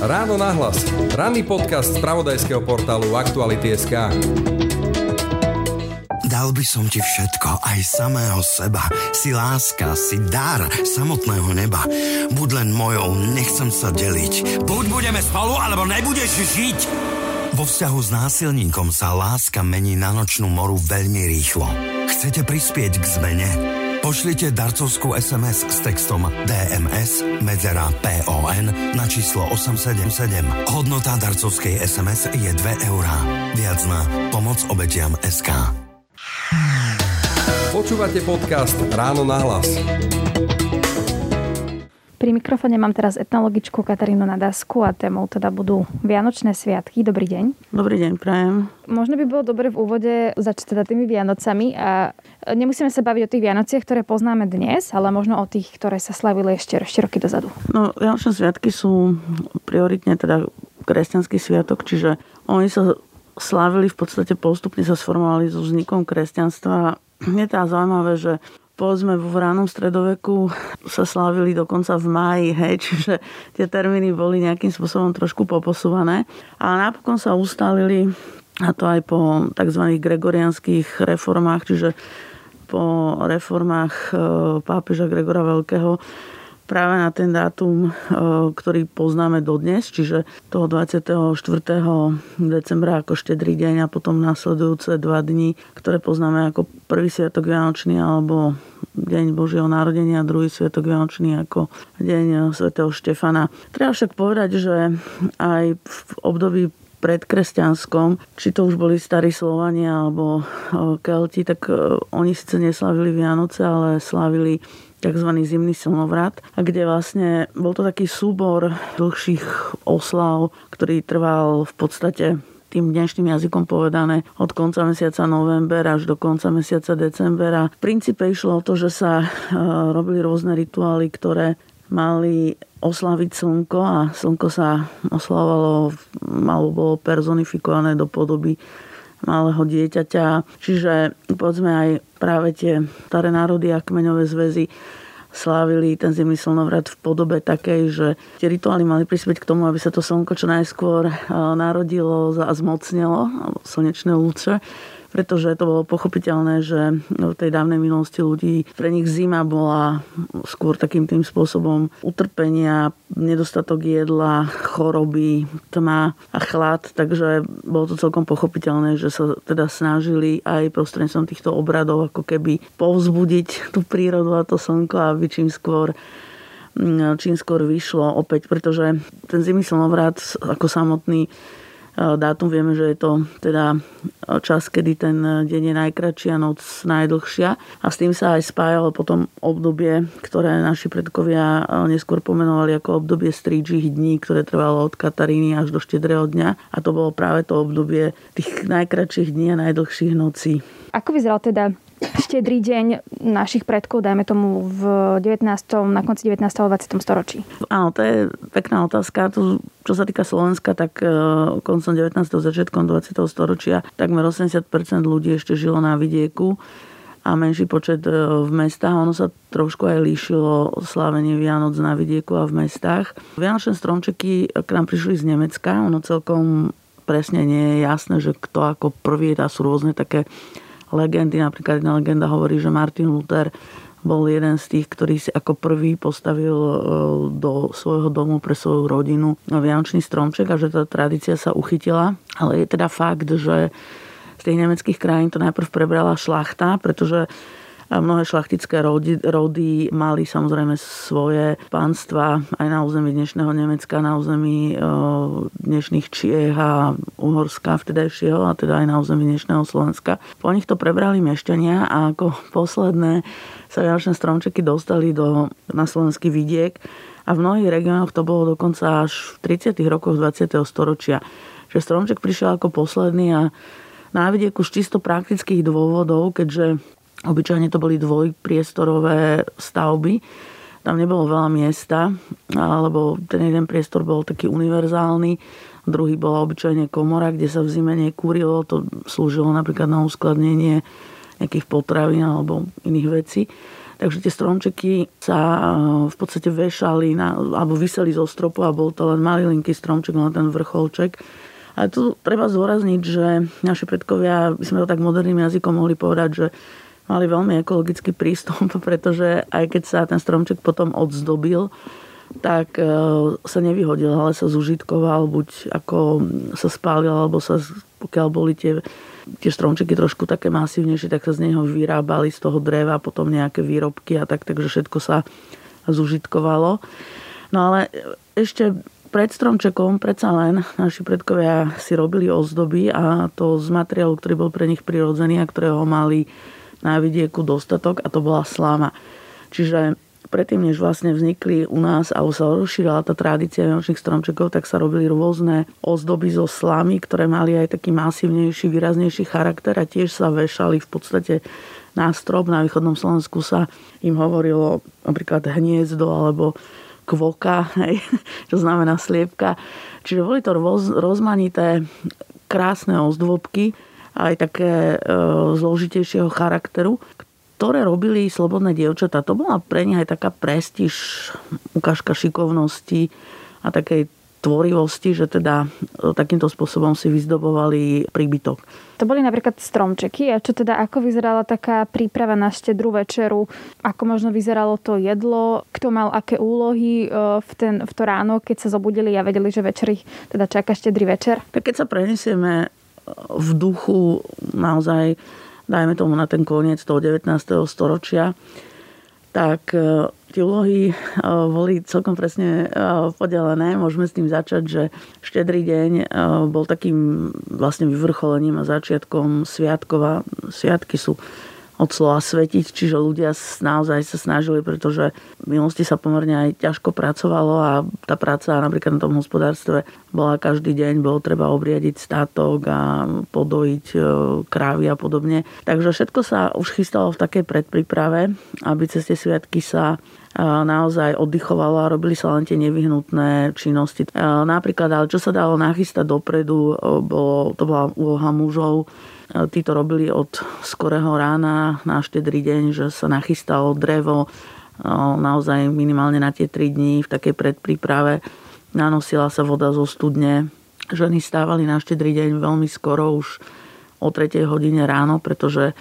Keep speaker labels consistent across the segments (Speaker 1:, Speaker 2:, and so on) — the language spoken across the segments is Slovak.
Speaker 1: Ráno nahlas. Ranný podcast z pravodajského portálu Aktuality.sk.
Speaker 2: Dal by som ti všetko, aj samého seba. Si láska, si dar samotného neba. Buď len mojou, nechcem sa deliť. Buď budeme spolu, alebo nebudeš žiť. Vo vzťahu s násilníkom sa láska mení na nočnú moru veľmi rýchlo. Chcete prispieť k zmene? Pošlite darcovskú SMS s textom DMS medzera PON na číslo 877. Hodnota darcovskej SMS je 2 eurá. Viac na pomoc obetiam SK.
Speaker 1: Počúvate podcast Ráno na hlas.
Speaker 3: Pri mikrofóne mám teraz etnologičku Katarínu Nadasku a témou teda budú Vianočné sviatky. Dobrý deň.
Speaker 4: Dobrý deň, prajem.
Speaker 3: Možno by bolo dobre v úvode začať teda tými Vianocami a nemusíme sa baviť o tých Vianociach, ktoré poznáme dnes, ale možno o tých, ktoré sa slavili ešte, ešte roky dozadu.
Speaker 4: No, Vianočné sviatky sú prioritne teda kresťanský sviatok, čiže oni sa slávili v podstate postupne sa sformovali so vznikom kresťanstva. Je teda zaujímavé, že povedzme v ránom stredoveku sa slávili dokonca v máji, hej, čiže tie termíny boli nejakým spôsobom trošku poposúvané. A napokon sa ustalili, a to aj po tzv. gregorianských reformách, čiže po reformách e, pápeža Gregora Veľkého, práve na ten dátum, e, ktorý poznáme dodnes, čiže toho 24. decembra ako štedrý deň a potom nasledujúce dva dni, ktoré poznáme ako prvý sviatok Vianočný alebo deň Božieho narodenia a druhý sviatok Vianočný ako deň svätého Štefana. Treba však povedať, že aj v období predkresťanskom, či to už boli starí Slovania alebo e, Kelti, tak e, oni síce neslavili Vianoce, ale slavili tzv. zimný slnovrat, a kde vlastne bol to taký súbor dlhších oslav, ktorý trval v podstate tým dnešným jazykom povedané od konca mesiaca november až do konca mesiaca decembera. V princípe išlo o to, že sa e, robili rôzne rituály, ktoré mali oslaviť slnko a slnko sa oslavovalo, malo bolo personifikované do podoby malého dieťaťa. Čiže povedzme aj práve tie staré národy a kmeňové zväzy slávili ten zimný slnovrat v podobe takej, že tie rituály mali prispieť k tomu, aby sa to slnko čo najskôr eh, narodilo a zmocnilo, slnečné lúče pretože to bolo pochopiteľné, že v tej dávnej minulosti ľudí, pre nich zima bola skôr takým tým spôsobom utrpenia, nedostatok jedla, choroby, tma a chlad, takže bolo to celkom pochopiteľné, že sa teda snažili aj prostredníctvom týchto obradov ako keby povzbudiť tú prírodu a to slnko, aby čím skôr čím skôr vyšlo opäť, pretože ten zimný slnovrat ako samotný dátum. Vieme, že je to teda čas, kedy ten deň je najkračší a noc najdlhšia. A s tým sa aj spájalo potom obdobie, ktoré naši predkovia neskôr pomenovali ako obdobie strídžích dní, ktoré trvalo od Kataríny až do štedrého dňa. A to bolo práve to obdobie tých najkračších dní a najdlhších nocí.
Speaker 3: Ako vyzeral teda štedrý deň našich predkov, dajme tomu v 19. na konci 19. a 20. storočí?
Speaker 4: Áno, to je pekná otázka. To, čo sa týka Slovenska, tak e, koncom 19. začiatkom 20. storočia takmer 80% ľudí ešte žilo na vidieku a menší počet e, v mestách. Ono sa trošku aj líšilo slávenie Vianoc na vidieku a v mestách. Vianočné stromčeky k nám prišli z Nemecka. Ono celkom presne nie je jasné, že kto ako prvý, a sú rôzne také legendy. Napríklad jedna legenda hovorí, že Martin Luther bol jeden z tých, ktorý si ako prvý postavil e, do svojho domu pre svoju rodinu vianočný stromček a že tá tradícia sa uchytila. Ale je teda fakt, že z tých nemeckých krajín to najprv prebrala šlachta, pretože Mnohé šlachtické rody, rody mali samozrejme svoje pánstva aj na území dnešného Nemecka, na území dnešných Čiech a Uhorska vtedajšieho a teda aj na území dnešného Slovenska. Po nich to prebrali mešťania a ako posledné sa vianočné stromčeky dostali do, na slovenský vidiek a v mnohých regiónoch to bolo dokonca až v 30. rokoch 20. storočia. Že stromček prišiel ako posledný a na vidieku z čisto praktických dôvodov, keďže Obyčajne to boli dvojpriestorové stavby. Tam nebolo veľa miesta, alebo ten jeden priestor bol taký univerzálny, druhý bola obyčajne komora, kde sa v zime nekúrilo. To slúžilo napríklad na uskladnenie nejakých potravín alebo iných vecí. Takže tie stromčeky sa v podstate vešali na, alebo vyseli zo stropu a bol to len malý stromček, len ten vrcholček. Ale tu treba zdôrazniť, že naši predkovia, by sme to tak moderným jazykom mohli povedať, že mali veľmi ekologický prístup, pretože aj keď sa ten stromček potom odzdobil, tak e, sa nevyhodil, ale sa zužitkoval, buď ako sa spálil, alebo sa, pokiaľ boli tie, tie stromčeky trošku také masívnejšie, tak sa z neho vyrábali z toho dreva potom nejaké výrobky a tak, takže všetko sa zužitkovalo. No ale ešte pred stromčekom predsa len naši predkovia si robili ozdoby a to z materiálu, ktorý bol pre nich prirodzený a ktorého mali na vidieku dostatok a to bola sláma. Čiže predtým, než vlastne vznikli u nás, alebo sa rozšírila tá tradícia vianočných stromčekov, tak sa robili rôzne ozdoby zo slamy, ktoré mali aj taký masívnejší, výraznejší charakter a tiež sa vešali v podstate na strop. Na východnom Slovensku sa im hovorilo napríklad hniezdo alebo kvoka, hej, čo znamená sliepka. Čiže boli to roz, rozmanité krásne ozdôbky, aj také e, zložitejšieho charakteru, ktoré robili slobodné dievčatá. To bola pre nich aj taká prestiž, ukážka šikovnosti a takej tvorivosti, že teda e, takýmto spôsobom si vyzdobovali príbytok.
Speaker 3: To boli napríklad stromčeky a čo teda, ako vyzerala taká príprava na štedrú večeru, ako možno vyzeralo to jedlo, kto mal aké úlohy e, v, ten, v to ráno, keď sa zobudili a vedeli, že večer ich teda čaká štedrý večer?
Speaker 4: Tak keď sa prenesieme v duchu naozaj dajme tomu na ten koniec toho 19. storočia, tak e, tie úlohy e, boli celkom presne e, podelené. Môžeme s tým začať, že štedrý deň bol takým vlastne vyvrcholením a začiatkom sviatkov a sviatky sú od slova svetiť, čiže ľudia naozaj sa snažili, pretože v minulosti sa pomerne aj ťažko pracovalo a tá práca napríklad na tom hospodárstve bola každý deň, bolo treba obriadiť státok a podojiť e, krávy a podobne. Takže všetko sa už chystalo v takej predpríprave, aby cez tie sviatky sa e, naozaj oddychovalo a robili sa len tie nevyhnutné činnosti. E, napríklad, ale čo sa dalo nachystať dopredu, bolo, to bola úloha mužov, Tí to robili od skorého rána na štedrý deň, že sa nachystalo drevo naozaj minimálne na tie 3 dní v takej predpríprave. Nanosila sa voda zo studne. Ženy stávali na štedrý deň veľmi skoro, už o 3 hodine ráno, pretože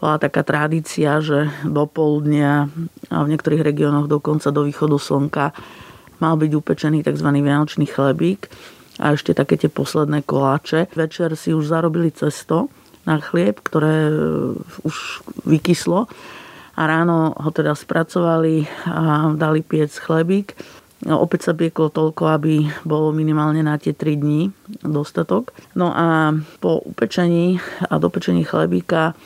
Speaker 4: bola taká tradícia, že do poludnia a v niektorých regiónoch dokonca do východu slnka mal byť upečený tzv. vianočný chlebík a ešte také tie posledné koláče. Večer si už zarobili cesto na chlieb, ktoré e, už vykyslo a ráno ho teda spracovali a dali piec chlebík. No, opäť sa pieklo toľko, aby bolo minimálne na tie 3 dní dostatok. No a po upečení a dopečení chlebíka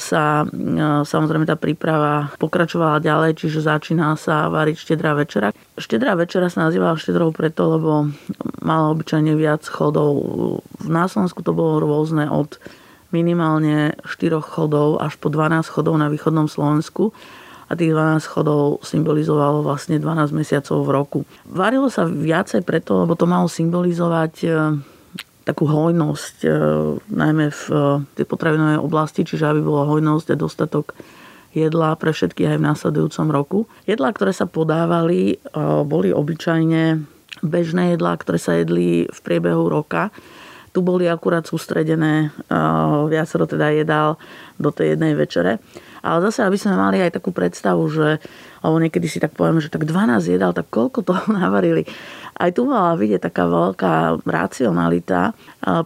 Speaker 4: sa e, samozrejme tá príprava pokračovala ďalej, čiže začína sa variť štedrá večera. Štedrá večera sa nazývala štedrou preto, lebo mala obyčajne viac chodov. V Náslovensku to bolo rôzne od minimálne 4 chodov až po 12 chodov na východnom Slovensku a tých 12 chodov symbolizovalo vlastne 12 mesiacov v roku. Varilo sa viacej preto, lebo to malo symbolizovať e, takú hojnosť, e, najmä v e, tej potravinovej oblasti, čiže aby bola hojnosť a dostatok jedla pre všetkých aj v následujúcom roku. Jedlá, ktoré sa podávali, boli obyčajne bežné jedlá, ktoré sa jedli v priebehu roka tu boli akurát sústredené viacero teda jedál do tej jednej večere. Ale zase, aby sme mali aj takú predstavu, že, alebo niekedy si tak povieme, že tak 12 jedál, tak koľko toho navarili. Aj tu mala vidieť taká veľká racionalita,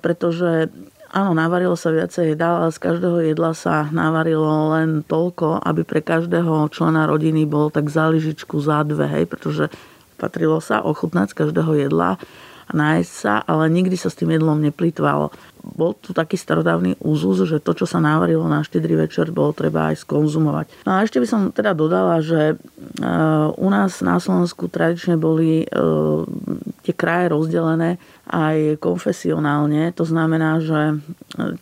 Speaker 4: pretože áno, navarilo sa viacej jedál, ale z každého jedla sa navarilo len toľko, aby pre každého člena rodiny bol tak záližičku za dve, hej, pretože patrilo sa ochutnať z každého jedla nájsť sa, ale nikdy sa s tým jedlom neplýtvalo. Bol tu taký starodávny úzus, že to, čo sa navarilo na štedrý večer, bolo treba aj skonzumovať. No a ešte by som teda dodala, že e, u nás na Slovensku tradične boli e, tie kraje rozdelené aj konfesionálne. To znamená, že e,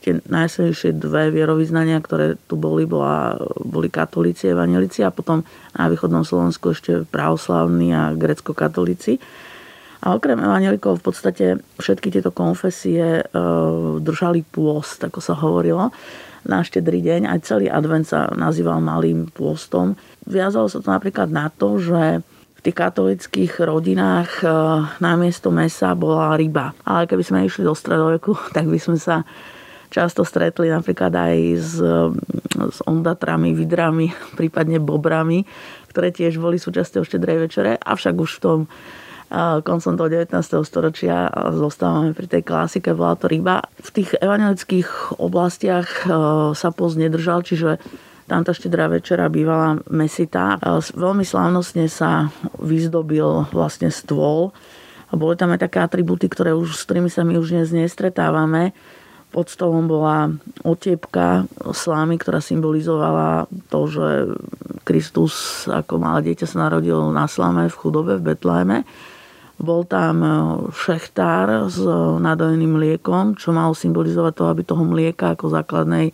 Speaker 4: tie najsilnejšie dve vierovýznania, ktoré tu boli, bola, boli katolíci, evanelici a potom na východnom Slovensku ešte pravoslavní a grecko-katolíci. A okrem evanelikov v podstate všetky tieto konfesie e, držali pôst, ako sa hovorilo, na štedrý deň. Aj celý advent sa nazýval malým pôstom. Viazalo sa to napríklad na to, že v tých katolických rodinách e, namiesto mesa bola ryba. Ale keby sme išli do stredoveku, tak by sme sa často stretli napríklad aj s, s ondatrami, vidrami, prípadne bobrami, ktoré tiež boli súčasťou štedrej večere, avšak už v tom koncom toho 19. storočia zostávame pri tej klasike, bola to ryba. V tých evangelických oblastiach e, sa post nedržal, čiže tam tá štedrá večera bývala mesitá. E, veľmi slávnostne sa vyzdobil vlastne stôl. Boli tam aj také atributy, ktoré už, s ktorými sa my už dnes nestretávame. Pod stolom bola otiepka slámy, ktorá symbolizovala to, že Kristus ako malé dieťa sa narodil na slame v chudobe v Betleheme. Bol tam e, šechtár s nadojeným mliekom, čo mal symbolizovať to, aby toho mlieka ako základnej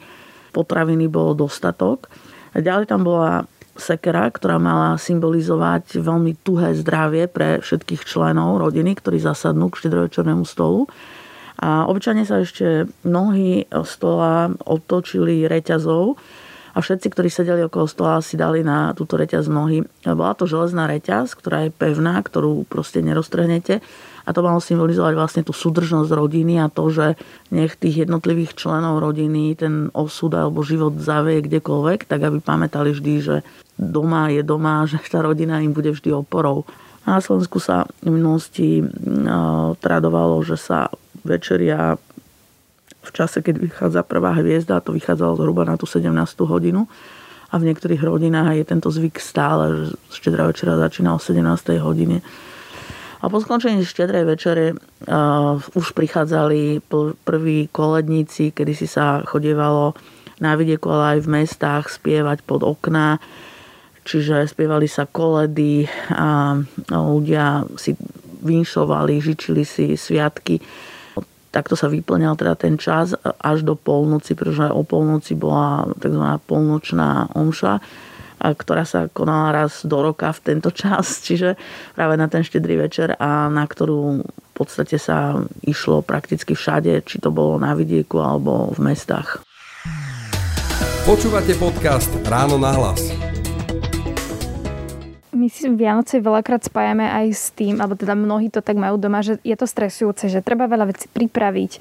Speaker 4: potraviny bolo dostatok. A ďalej tam bola sekera, ktorá mala symbolizovať veľmi tuhé zdravie pre všetkých členov rodiny, ktorí zasadnú k štedrovečernému stolu. A občania sa ešte nohy stola otočili reťazou, a všetci, ktorí sedeli okolo stola, si dali na túto reťaz nohy. Bola to železná reťaz, ktorá je pevná, ktorú proste neroztrhnete a to malo symbolizovať vlastne tú súdržnosť rodiny a to, že nech tých jednotlivých členov rodiny ten osud alebo život zavie kdekoľvek, tak aby pamätali vždy, že doma je doma, že tá rodina im bude vždy oporou. Na Slovensku sa v minulosti tradovalo, že sa večeria v čase, keď vychádza prvá hviezda, to vychádzalo zhruba na tú 17. hodinu a v niektorých rodinách je tento zvyk stále, že štedrá večera začína o 17. hodine. A po skončení štedrej večere uh, už prichádzali prví koledníci, kedy si sa chodievalo na vidieku, ale aj v mestách spievať pod okná. Čiže spievali sa koledy a ľudia si vinšovali, žičili si sviatky takto sa vyplňal teda ten čas až do polnoci, pretože o polnoci bola tzv. polnočná omša, ktorá sa konala raz do roka v tento čas, čiže práve na ten štedrý večer a na ktorú v podstate sa išlo prakticky všade, či to bolo na vidieku alebo v mestách.
Speaker 1: Počúvate podcast Ráno na hlas
Speaker 3: my si Vianoce veľakrát spájame aj s tým, alebo teda mnohí to tak majú doma, že je to stresujúce, že treba veľa vecí pripraviť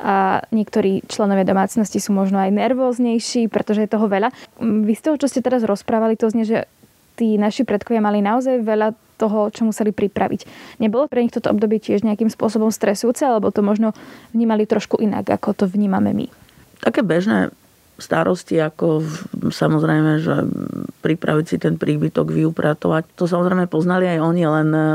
Speaker 3: a niektorí členovia domácnosti sú možno aj nervóznejší, pretože je toho veľa. Vy z toho, čo ste teraz rozprávali, to znie, že tí naši predkovia mali naozaj veľa toho, čo museli pripraviť. Nebolo pre nich toto obdobie tiež nejakým spôsobom stresujúce, alebo to možno vnímali trošku inak, ako to vnímame my?
Speaker 4: Také bežné starosti, ako samozrejme, že pripraviť si ten príbytok, vyupratovať. To samozrejme poznali aj oni, len e,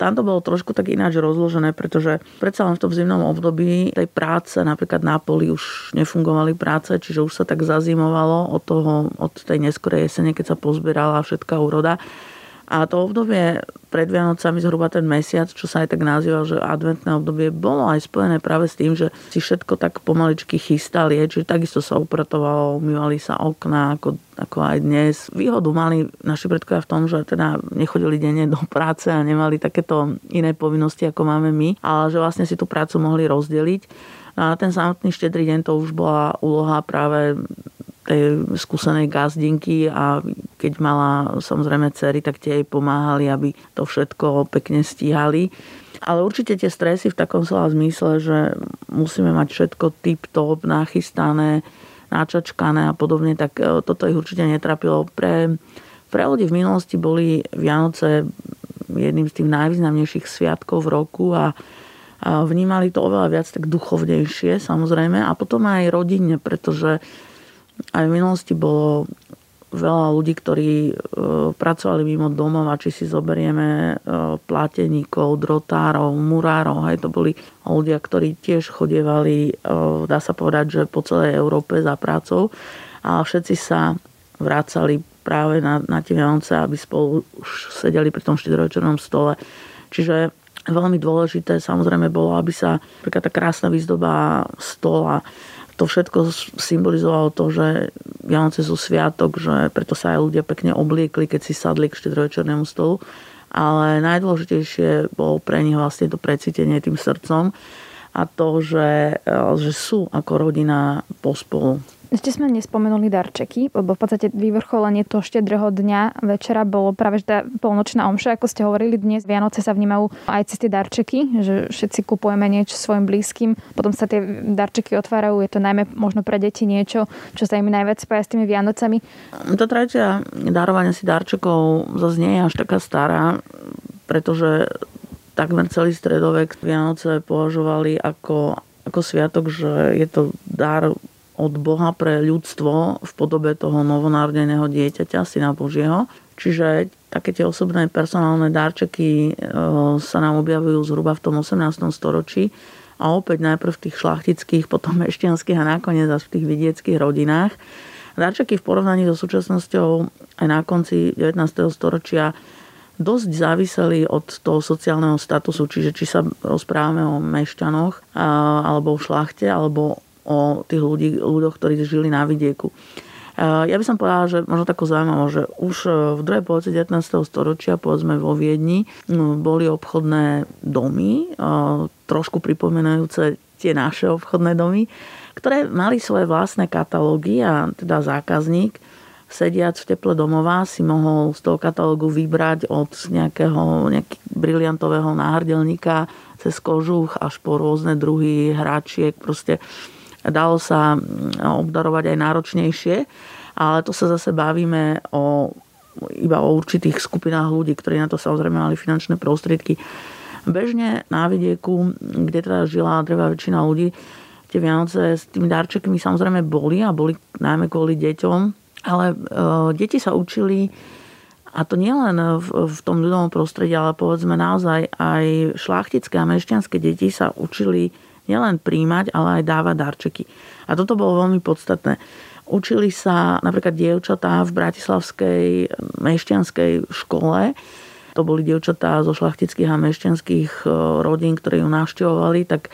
Speaker 4: tam to bolo trošku tak ináč rozložené, pretože predsa len v tom zimnom období tej práce, napríklad na poli už nefungovali práce, čiže už sa tak zazimovalo od, toho, od tej neskorej jesene, keď sa pozbierala všetká úroda. A to obdobie pred Vianocami, zhruba ten mesiac, čo sa aj tak nazýval, že adventné obdobie, bolo aj spojené práve s tým, že si všetko tak pomaličky chystali, čiže takisto sa upratovalo, umývali sa okná, ako, ako aj dnes. Výhodu mali naši predkovia v tom, že teda nechodili denne do práce a nemali takéto iné povinnosti, ako máme my, ale že vlastne si tú prácu mohli rozdeliť. A ten samotný štedrý deň to už bola úloha práve tej skúsenej gazdinky a keď mala samozrejme cery, tak tie jej pomáhali, aby to všetko pekne stíhali. Ale určite tie stresy v takom slova zmysle, že musíme mať všetko tip-top, nachystané, načačkané a podobne, tak e, toto ich určite netrapilo. Pre, pre ľudí v minulosti boli Vianoce jedným z tých najvýznamnejších sviatkov v roku a vnímali to oveľa viac tak duchovnejšie samozrejme a potom aj rodinne, pretože aj v minulosti bolo veľa ľudí, ktorí e, pracovali mimo domov a či si zoberieme e, plateníkov, drotárov, murárov, hej, to boli ľudia, ktorí tiež chodievali, e, dá sa povedať, že po celej Európe za prácou a všetci sa vracali práve na, na tie Vianoce, aby spolu už sedeli pri tom štedrovečernom stole. Čiže veľmi dôležité samozrejme bolo, aby sa taká tá krásna výzdoba stola to všetko symbolizovalo to, že Vianoce sú sviatok, že preto sa aj ľudia pekne obliekli, keď si sadli k štedrovečernému stolu. ale najdôležitejšie bolo pre nich vlastne to precítenie tým srdcom a to, že, že sú ako rodina pospolu.
Speaker 3: Ešte sme nespomenuli darčeky, lebo v podstate vyvrcholenie toho štedrého dňa večera bolo práve že polnočná omša, ako ste hovorili dnes. Vianoce sa vnímajú aj cez tie darčeky, že všetci kupujeme niečo svojim blízkym, potom sa tie darčeky otvárajú, je to najmä možno pre deti niečo, čo sa im najviac spája s tými Vianocami.
Speaker 4: Tá tradícia darovania si darčekov zase nie je až taká stará, pretože takmer celý stredovek Vianoce považovali ako, ako sviatok, že je to dar od Boha pre ľudstvo v podobe toho novonárodeného dieťaťa, syna Božieho. Čiže také tie osobné personálne dárčeky e, sa nám objavujú zhruba v tom 18. storočí a opäť najprv v tých šlachtických, potom mešťanských a nakoniec až v tých vidieckých rodinách. Darčeky v porovnaní so súčasnosťou aj na konci 19. storočia dosť záviseli od toho sociálneho statusu, čiže či sa rozprávame o mešťanoch alebo o šlachte, alebo o tých ľudí, ľuďoch, ktorí žili na vidieku. Ja by som povedala, že možno tako zaujímavé, že už e, v druhej polovici 19. storočia, povedzme vo Viedni, boli obchodné domy, e, trošku pripomenajúce tie naše obchodné domy, ktoré mali svoje vlastné katalógy a teda zákazník sediac v teple domova si mohol z toho katalógu vybrať od nejakého nejaký briliantového náhrdelníka cez kožuch až po rôzne druhy hráčiek, proste Dalo sa mm, obdarovať aj náročnejšie, ale to sa zase bavíme o, iba o určitých skupinách ľudí, ktorí na to samozrejme mali finančné prostriedky. Bežne na vidieku, kde teda žila drevá väčšina ľudí, tie Vianoce s tými darčekmi samozrejme boli a boli najmä kvôli deťom, ale e, deti sa učili a to nielen v, v tom ľudovom prostredí, ale povedzme naozaj aj šlachtické a mešťanské deti sa učili nielen príjmať, ale aj dávať darčeky. A toto bolo veľmi podstatné. Učili sa napríklad dievčatá v bratislavskej mešťanskej škole. To boli dievčatá zo šlachtických a mešťanských e, rodín, ktoré ju navštevovali, tak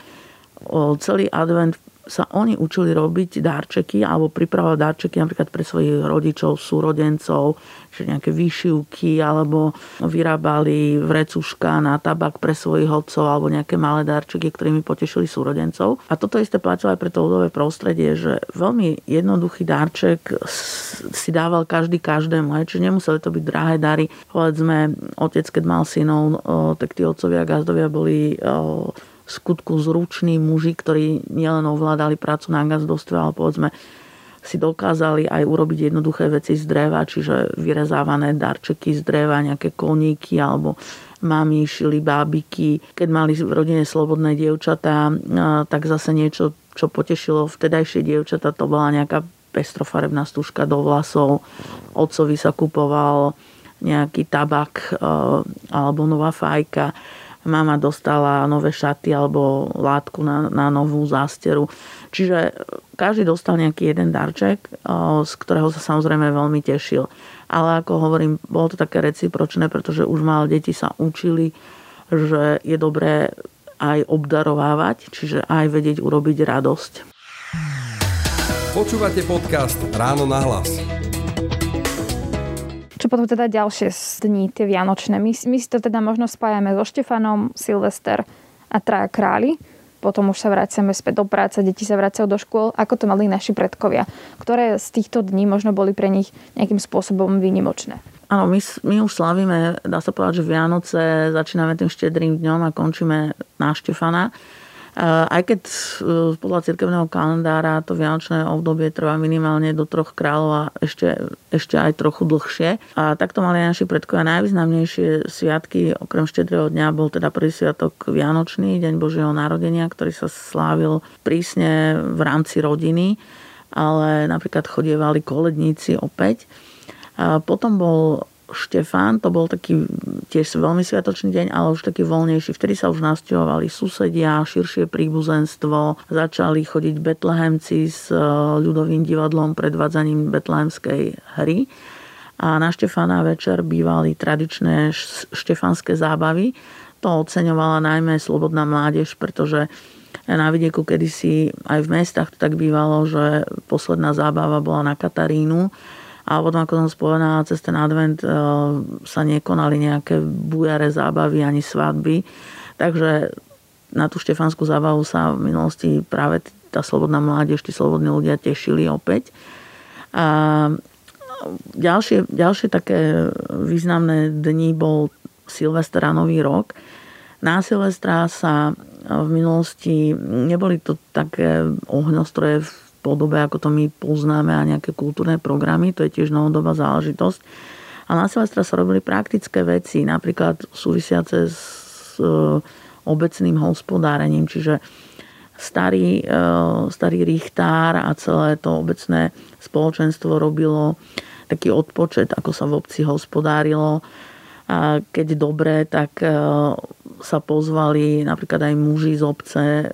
Speaker 4: celý advent sa oni učili robiť darčeky alebo pripravovať darčeky napríklad pre svojich rodičov, súrodencov, že nejaké výšivky alebo vyrábali vrecuška na tabak pre svojich hodcov alebo nejaké malé darčeky, ktorými potešili súrodencov. A toto isté platilo aj pre to ľudové prostredie, že veľmi jednoduchý darček si dával každý každému, čiže nemuseli to byť drahé dary. Povedzme, otec, keď mal synov, tak tí otcovia a gazdovia boli skutku zruční muži, ktorí nielen ovládali prácu na gazdostve, ale povedzme si dokázali aj urobiť jednoduché veci z dreva, čiže vyrezávané darčeky z dreva, nejaké koníky alebo mami šili bábiky. Keď mali v rodine slobodné dievčatá, tak zase niečo, čo potešilo vtedajšie dievčatá, to bola nejaká pestrofarebná stužka do vlasov. Otcovi sa kupoval nejaký tabak alebo nová fajka mama dostala nové šaty alebo látku na, na novú zásteru. Čiže každý dostal nejaký jeden darček, z ktorého sa samozrejme veľmi tešil. Ale ako hovorím, bolo to také recipročné, pretože už mal deti sa učili, že je dobré aj obdarovávať, čiže aj vedieť urobiť radosť.
Speaker 1: Počúvate podcast Ráno na hlas.
Speaker 3: Čo potom teda ďalšie dní, tie vianočné? My, my si to teda možno spájame so Štefanom, Silvester a Traja králi. Potom už sa vraciame späť do práce, deti sa vracajú do škôl. Ako to mali naši predkovia? Ktoré z týchto dní možno boli pre nich nejakým spôsobom výnimočné?
Speaker 4: Áno, my, my už slavíme, dá sa povedať, že Vianoce začíname tým štedrým dňom a končíme na Štefana. Aj keď e, podľa cirkevného kalendára to vianočné obdobie trvá minimálne do troch kráľov a ešte, ešte aj trochu dlhšie. A takto mali naši predkovia najvýznamnejšie sviatky, okrem štedrého dňa bol teda prvý sviatok Vianočný, Deň Božieho narodenia, ktorý sa slávil prísne v rámci rodiny, ale napríklad chodievali koledníci opäť. Potom bol Štefán, to bol taký tiež veľmi sviatočný deň, ale už taký voľnejší. Vtedy sa už navštevovali susedia, širšie príbuzenstvo, začali chodiť betlehemci s e, ľudovým divadlom predvádzaním betlehemskej hry. A na Štefána večer bývali tradičné štefanské zábavy. To oceňovala najmä slobodná mládež, pretože na vidieku kedysi aj v mestách to tak bývalo, že posledná zábava bola na Katarínu A potom, ako som spomenala, cez ten advent sa nekonali nejaké bujare zábavy ani svadby. Takže na tú štefanskú zábavu sa v minulosti práve tá slobodná mládež, tí slobodní ľudia tešili opäť. A ďalšie, ďalšie také významné dni bol Silvester a Nový rok. Na Silvestra sa v minulosti neboli to také ohňostroje v podobe, ako to my poznáme a nejaké kultúrne programy, to je tiež novodobá záležitosť. A na Silvestra sa robili praktické veci, napríklad súvisiace s e, obecným hospodárením, čiže starý, e, starý richtár a celé to obecné spoločenstvo robilo taký odpočet, ako sa v obci hospodárilo. A keď dobre, tak e, sa pozvali napríklad aj muži z obce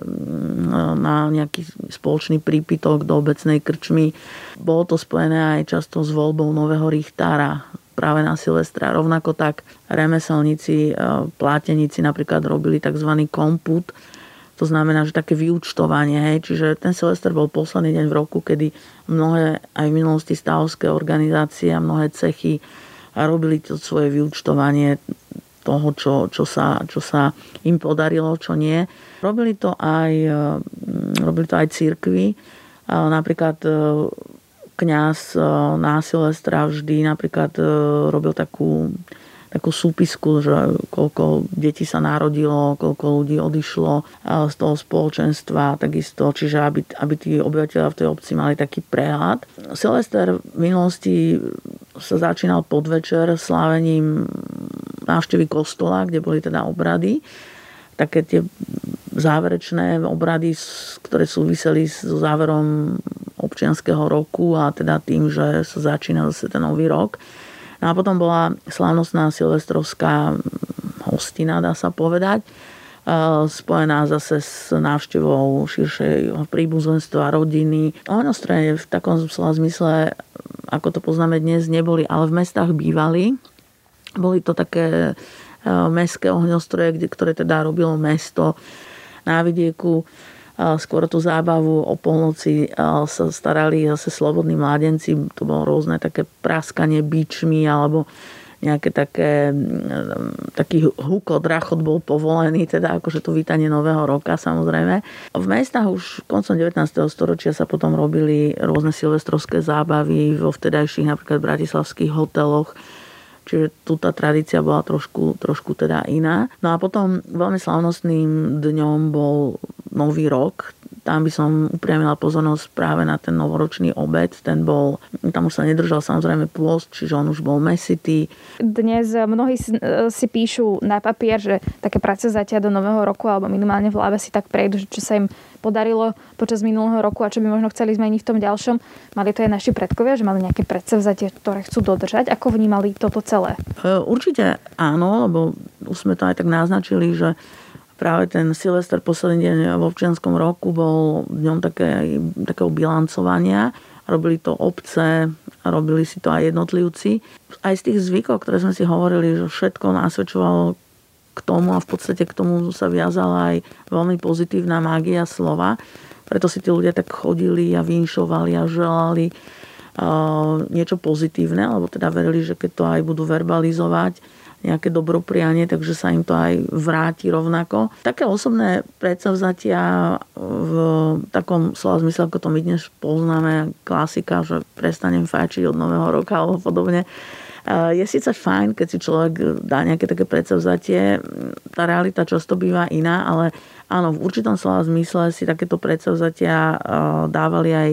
Speaker 4: na nejaký spoločný prípitok do obecnej krčmy. Bolo to spojené aj často s voľbou nového richtára práve na Silvestra. Rovnako tak remeselníci, e, pláteníci napríklad robili tzv. komput, to znamená, že také vyučtovanie, hej, čiže ten Silvester bol posledný deň v roku, kedy mnohé aj v minulosti stavovské organizácie a mnohé cechy robili to svoje vyučtovanie toho, čo, čo, sa, čo sa im podarilo, čo nie. Robili to aj, mm, robili to aj církvy. Napríklad e, kňaz e, na Silvestra vždy napríklad e, robil takú takú súpisku, že koľko detí sa narodilo, koľko ľudí odišlo z toho spoločenstva, takisto, čiže aby, aby tí obyvateľia v tej obci mali taký prehľad. Silvester v minulosti sa začínal podvečer slávením návštevy kostola, kde boli teda obrady. Také tie záverečné obrady, ktoré súviseli so záverom občianského roku a teda tým, že sa začína zase ten nový rok. No a potom bola slávnostná silvestrovská hostina, dá sa povedať, spojená zase s návštevou širšej príbuzenstva, rodiny. Ohňostroje v takom zmysle, ako to poznáme dnes, neboli, ale v mestách bývali. Boli to také mestské ohňostroje, ktoré teda robilo mesto na vidieku skôr tú zábavu o polnoci sa starali zase slobodní mládenci, to bolo rôzne také praskanie bičmi alebo nejaké také, taký hukot, rachot bol povolený, teda akože to vítanie nového roka samozrejme. V mestách už koncom 19. storočia sa potom robili rôzne silvestrovské zábavy vo vtedajších napríklad bratislavských hoteloch, Čiže tu tá tradícia bola trošku, trošku teda iná. No a potom veľmi slavnostným dňom bol Nový rok, tam by som upriamila pozornosť práve na ten novoročný obed. Ten bol, tam už sa nedržal samozrejme pôst, čiže on už bol mesitý.
Speaker 3: Dnes mnohí si píšu na papier, že také práce zatia do nového roku alebo minimálne v hlave si tak prejdu, že čo sa im podarilo počas minulého roku a čo by možno chceli zmeniť v tom ďalšom. Mali to aj naši predkovia, že mali nejaké predsevzatie, ktoré chcú dodržať. Ako vnímali toto celé?
Speaker 4: E, určite áno, lebo už sme to aj tak naznačili, že práve ten Silvester posledný deň v občianskom roku bol dňom také, takého bilancovania. Robili to obce, robili si to aj jednotlivci. Aj z tých zvykov, ktoré sme si hovorili, že všetko nasvedčovalo k tomu a v podstate k tomu sa viazala aj veľmi pozitívna mágia slova. Preto si tí ľudia tak chodili a vinšovali a želali uh, niečo pozitívne, alebo teda verili, že keď to aj budú verbalizovať, nejaké dobroprianie, takže sa im to aj vráti rovnako. Také osobné predsavzatia v takom slova zmysle, ako to my dnes poznáme, klasika, že prestanem fajčiť od nového roka alebo podobne, je síce fajn, keď si človek dá nejaké také predsavzatie, tá realita často býva iná, ale áno, v určitom slova zmysle si takéto predsavzatia dávali aj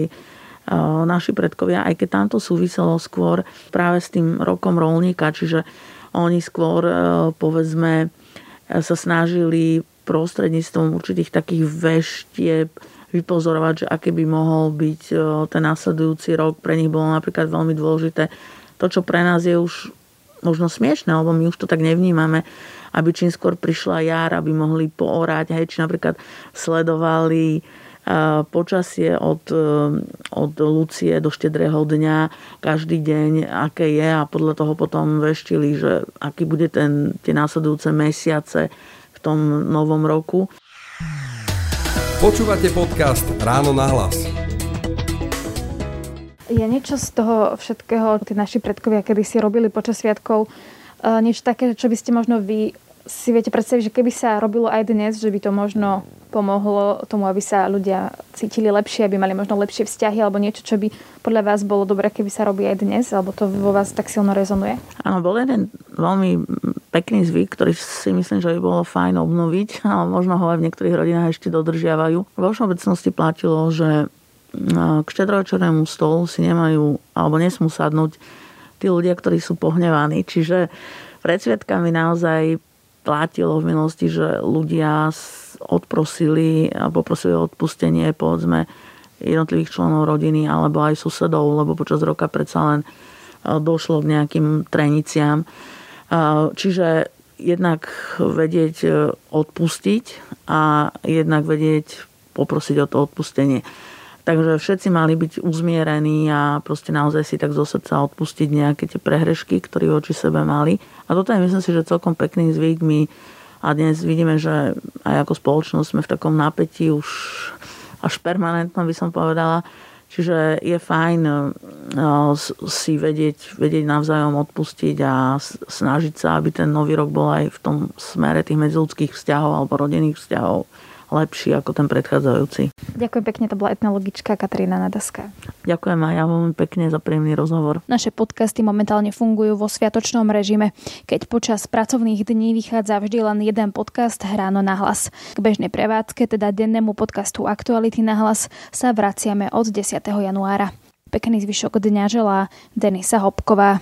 Speaker 4: naši predkovia, aj keď tamto súviselo skôr práve s tým rokom rolníka, čiže oni skôr, e, povedzme, e, sa snažili prostredníctvom určitých takých veštieb vypozorovať, že aký by mohol byť e, ten následujúci rok. Pre nich bolo napríklad veľmi dôležité to, čo pre nás je už možno smiešne, lebo my už to tak nevnímame, aby čím skôr prišla jar, aby mohli poorať, hej, či napríklad sledovali počasie od, e, od Lucie do štedrého dňa, každý deň, aké je a podľa toho potom veštili, že aký bude ten, tie následujúce mesiace v tom novom roku.
Speaker 1: Počúvate podcast Ráno na hlas.
Speaker 3: Je niečo z toho všetkého, tí naši predkovia, kedy si robili počas sviatkov, e, niečo také, čo by ste možno vy si viete predstaviť, že keby sa robilo aj dnes, že by to možno pomohlo tomu, aby sa ľudia cítili lepšie, aby mali možno lepšie vzťahy alebo niečo, čo by podľa vás bolo dobré, keby sa robí aj dnes, alebo to vo vás tak silno rezonuje?
Speaker 4: Áno, bol jeden veľmi pekný zvyk, ktorý si myslím, že by bolo fajn obnoviť, ale možno ho aj v niektorých rodinách ešte dodržiavajú. Vo všeobecnosti platilo, že k štedrovečernému stolu si nemajú alebo nesmú sadnúť tí ľudia, ktorí sú pohnevaní. Čiže pred sviatkami naozaj platilo v minulosti, že ľudia odprosili a poprosili o odpustenie povedzme jednotlivých členov rodiny alebo aj susedov, lebo počas roka predsa len došlo k nejakým treniciam. Čiže jednak vedieť e, odpustiť a jednak vedieť poprosiť o to odpustenie. Takže všetci mali byť uzmierení a proste naozaj si tak zo srdca odpustiť nejaké tie prehrešky, ktoré voči sebe mali. A toto je myslím si, že celkom pekný zvyk. My a dnes vidíme, že aj ako spoločnosť sme v takom napätí už až permanentnom by som povedala. Čiže je fajn uh, si vedieť, vedieť navzájom odpustiť a snažiť sa, aby ten nový rok bol aj v tom smere tých medziludských vzťahov alebo rodinných vzťahov lepší ako ten predchádzajúci.
Speaker 3: Ďakujem pekne, to bola etnologička Katarína Nadaska.
Speaker 4: Ďakujem aj ja veľmi pekne za príjemný rozhovor.
Speaker 3: Naše podcasty momentálne fungujú vo sviatočnom režime, keď počas pracovných dní vychádza vždy len jeden podcast Ráno na hlas. K bežnej prevádzke, teda dennému podcastu Aktuality na hlas, sa vraciame od 10. januára. Pekný zvyšok dňa želá Denisa Hopková.